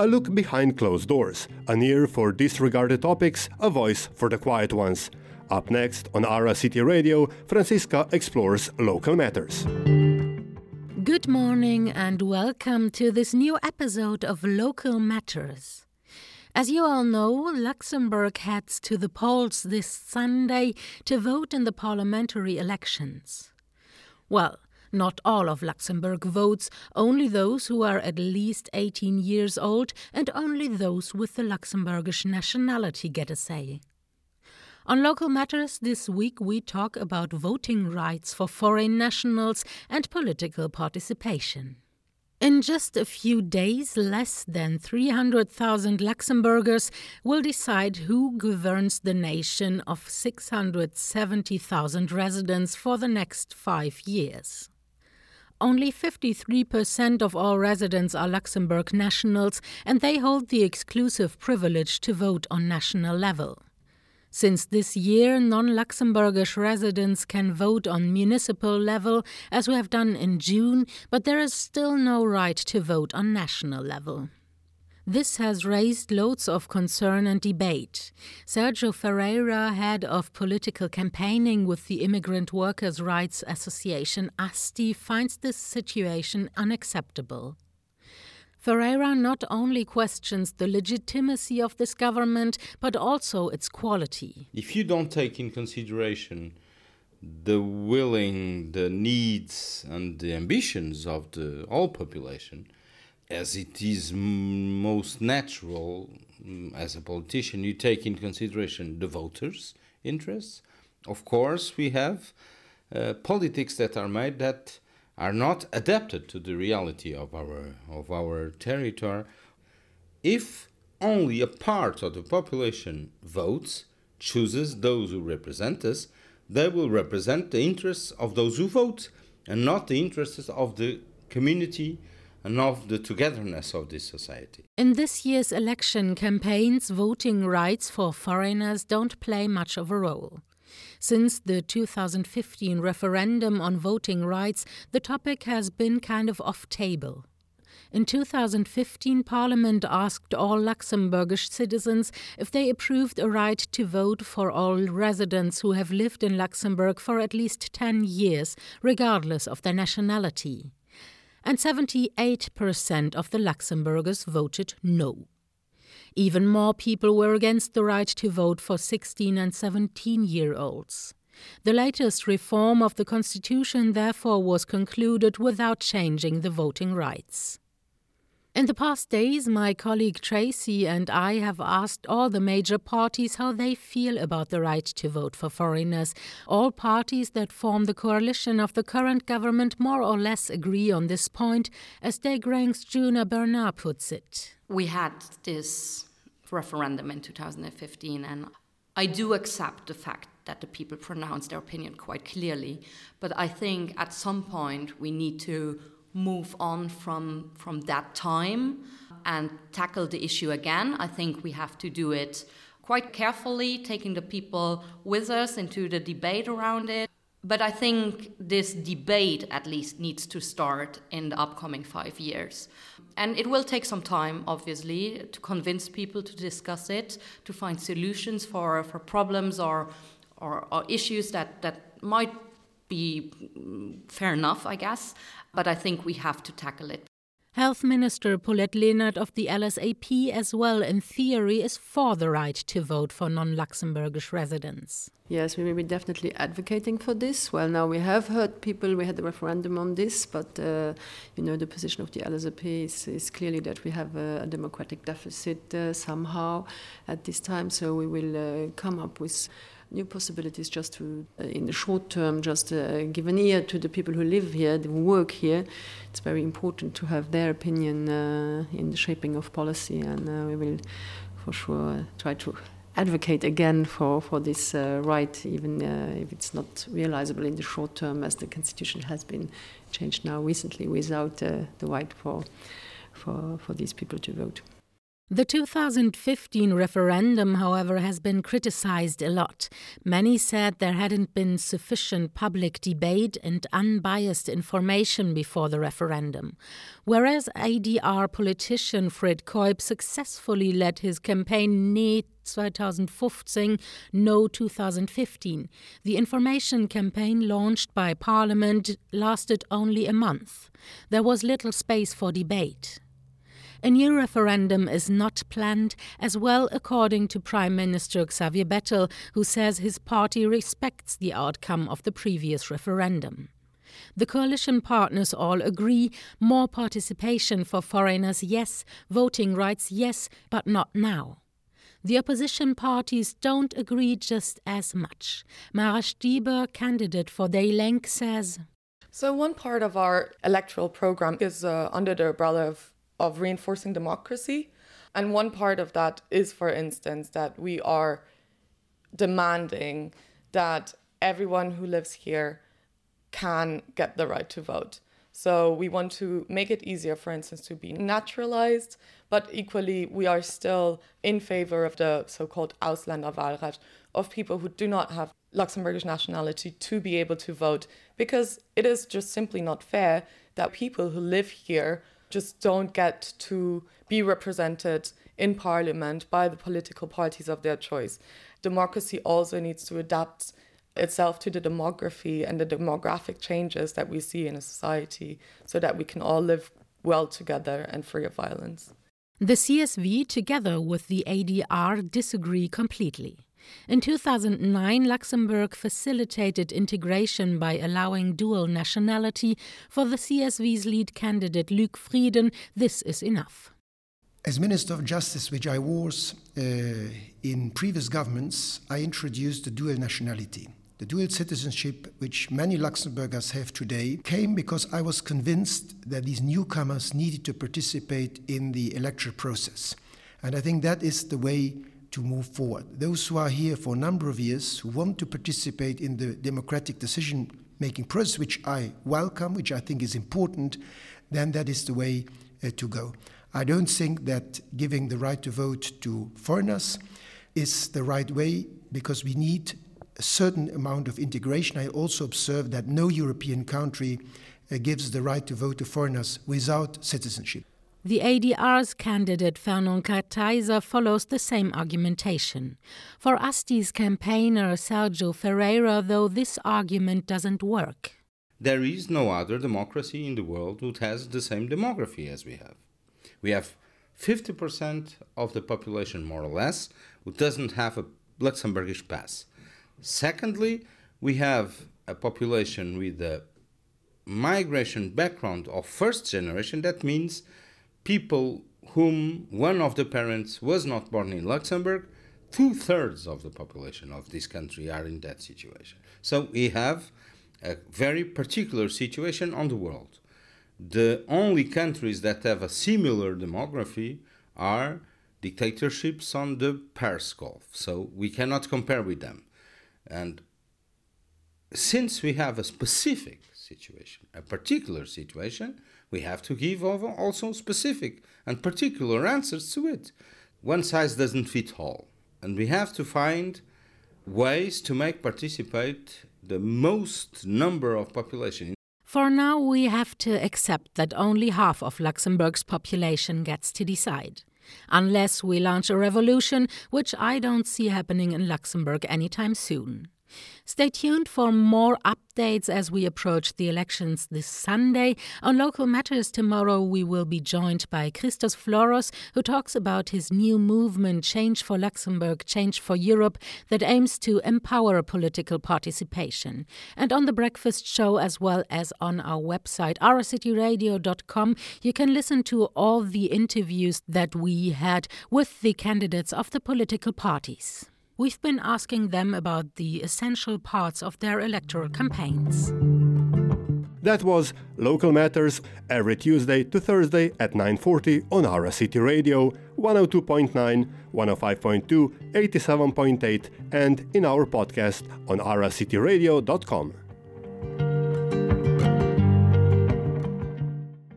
a look behind closed doors, an ear for disregarded topics, a voice for the quiet ones. Up next on Ara City Radio, Francisca explores local matters. Good morning and welcome to this new episode of Local Matters. As you all know, Luxembourg heads to the polls this Sunday to vote in the parliamentary elections. Well, not all of Luxembourg votes, only those who are at least 18 years old and only those with the Luxembourgish nationality get a say. On local matters this week, we talk about voting rights for foreign nationals and political participation. In just a few days, less than 300,000 Luxembourgers will decide who governs the nation of 670,000 residents for the next five years. Only 53% of all residents are Luxembourg nationals, and they hold the exclusive privilege to vote on national level. Since this year, non Luxembourgish residents can vote on municipal level, as we have done in June, but there is still no right to vote on national level. This has raised loads of concern and debate. Sergio Ferreira, head of political campaigning with the Immigrant Workers' Rights Association, ASTI, finds this situation unacceptable. Ferreira not only questions the legitimacy of this government, but also its quality. If you don't take in consideration the willing, the needs, and the ambitions of the whole population, as it is most natural as a politician, you take in consideration the voters' interests. Of course, we have uh, politics that are made that are not adapted to the reality of our of our territory if only a part of the population votes chooses those who represent us they will represent the interests of those who vote and not the interests of the community and of the togetherness of this society. In this year's election campaigns, voting rights for foreigners don't play much of a role. Since the 2015 referendum on voting rights, the topic has been kind of off table. In 2015, Parliament asked all Luxembourgish citizens if they approved a right to vote for all residents who have lived in Luxembourg for at least 10 years, regardless of their nationality. And 78% of the Luxembourgers voted no. Even more people were against the right to vote for 16 and 17 year olds. The latest reform of the Constitution, therefore, was concluded without changing the voting rights. In the past days, my colleague Tracy and I have asked all the major parties how they feel about the right to vote for foreigners. All parties that form the coalition of the current government more or less agree on this point, as Degrang's Djuna Bernard puts it. We had this referendum in 2015, and I do accept the fact that the people pronounced their opinion quite clearly, but I think at some point we need to move on from from that time and tackle the issue again. I think we have to do it quite carefully, taking the people with us into the debate around it. But I think this debate at least needs to start in the upcoming five years. And it will take some time, obviously, to convince people to discuss it, to find solutions for, for problems or, or, or issues that, that might be fair enough, I guess but I think we have to tackle it. Health Minister Paulette Lenert of the LSAP, as well in theory, is for the right to vote for non Luxembourgish residents. Yes, we will be definitely advocating for this. Well, now we have heard people, we had a referendum on this, but uh, you know, the position of the LSAP is, is clearly that we have a, a democratic deficit uh, somehow at this time, so we will uh, come up with new possibilities just to, uh, in the short term, just uh, give an ear to the people who live here, who work here. It's very important to have their opinion uh, in the shaping of policy, and uh, we will for sure try to advocate again for, for this uh, right, even uh, if it's not realizable in the short term, as the constitution has been changed now recently without the right for, for, for these people to vote. The 2015 referendum, however, has been criticized a lot. Many said there hadn't been sufficient public debate and unbiased information before the referendum. Whereas ADR politician Fred Keup successfully led his campaign Nee 2015, No 2015, the information campaign launched by Parliament lasted only a month. There was little space for debate. A new referendum is not planned, as well, according to Prime Minister Xavier Bettel, who says his party respects the outcome of the previous referendum. The coalition partners all agree more participation for foreigners, yes, voting rights, yes, but not now. The opposition parties don't agree just as much. Mara Stieber, candidate for déi Lénk, says So, one part of our electoral program is uh, under the umbrella of of reinforcing democracy. And one part of that is, for instance, that we are demanding that everyone who lives here can get the right to vote. So we want to make it easier, for instance, to be naturalized, but equally, we are still in favor of the so called Ausländerwahlrecht of people who do not have Luxembourgish nationality to be able to vote, because it is just simply not fair that people who live here just don't get to be represented in parliament by the political parties of their choice. Democracy also needs to adapt itself to the demography and the demographic changes that we see in a society so that we can all live well together and free of violence. The CSV, together with the ADR, disagree completely. In 2009, Luxembourg facilitated integration by allowing dual nationality. For the CSV's lead candidate, Luc Frieden, this is enough. As Minister of Justice, which I was uh, in previous governments, I introduced the dual nationality. The dual citizenship, which many Luxembourgers have today, came because I was convinced that these newcomers needed to participate in the electoral process. And I think that is the way to move forward. Those who are here for a number of years, who want to participate in the democratic decision making process, which I welcome, which I think is important, then that is the way uh, to go. I don't think that giving the right to vote to foreigners is the right way because we need a certain amount of integration. I also observe that no European country uh, gives the right to vote to foreigners without citizenship. The ADR's candidate Fernand Kartheiser follows the same argumentation. For ASTI's campaigner Sergio Ferreira, though, this argument doesn't work. There is no other democracy in the world that has the same demography as we have. We have 50% of the population, more or less, who doesn't have a Luxembourgish pass. Secondly, we have a population with a migration background of first generation. That means people whom one of the parents was not born in Luxembourg, two thirds of the population of this country are in that situation. So we have a very particular situation on the world. The only countries that have a similar demography are dictatorships on the Pers Gulf. So we cannot compare with them. And since we have a specific situation, a particular situation, we have to give also specific and particular answers to it. One size doesn't fit all, and we have to find ways to make participate the most number of population. For now, we have to accept that only half of Luxembourg's population gets to decide. Unless we launch a revolution, which I don't see happening in Luxembourg anytime soon. Stay tuned for more updates as we approach the elections this Sunday. On Local Matters tomorrow, we will be joined by Christos Floros, who talks about his new movement, Change for Luxembourg, Change for Europe, that aims to empower political participation. And on the breakfast show, as well as on our website, aracityradio.com, you can listen to all the interviews that we had with the candidates of the political parties. We've been asking them about the essential parts of their electoral campaigns. That was Local Matters every Tuesday to Thursday at 9:40 on Ara City Radio 102.9, 105.2, 87.8 and in our podcast on aracityradio.com.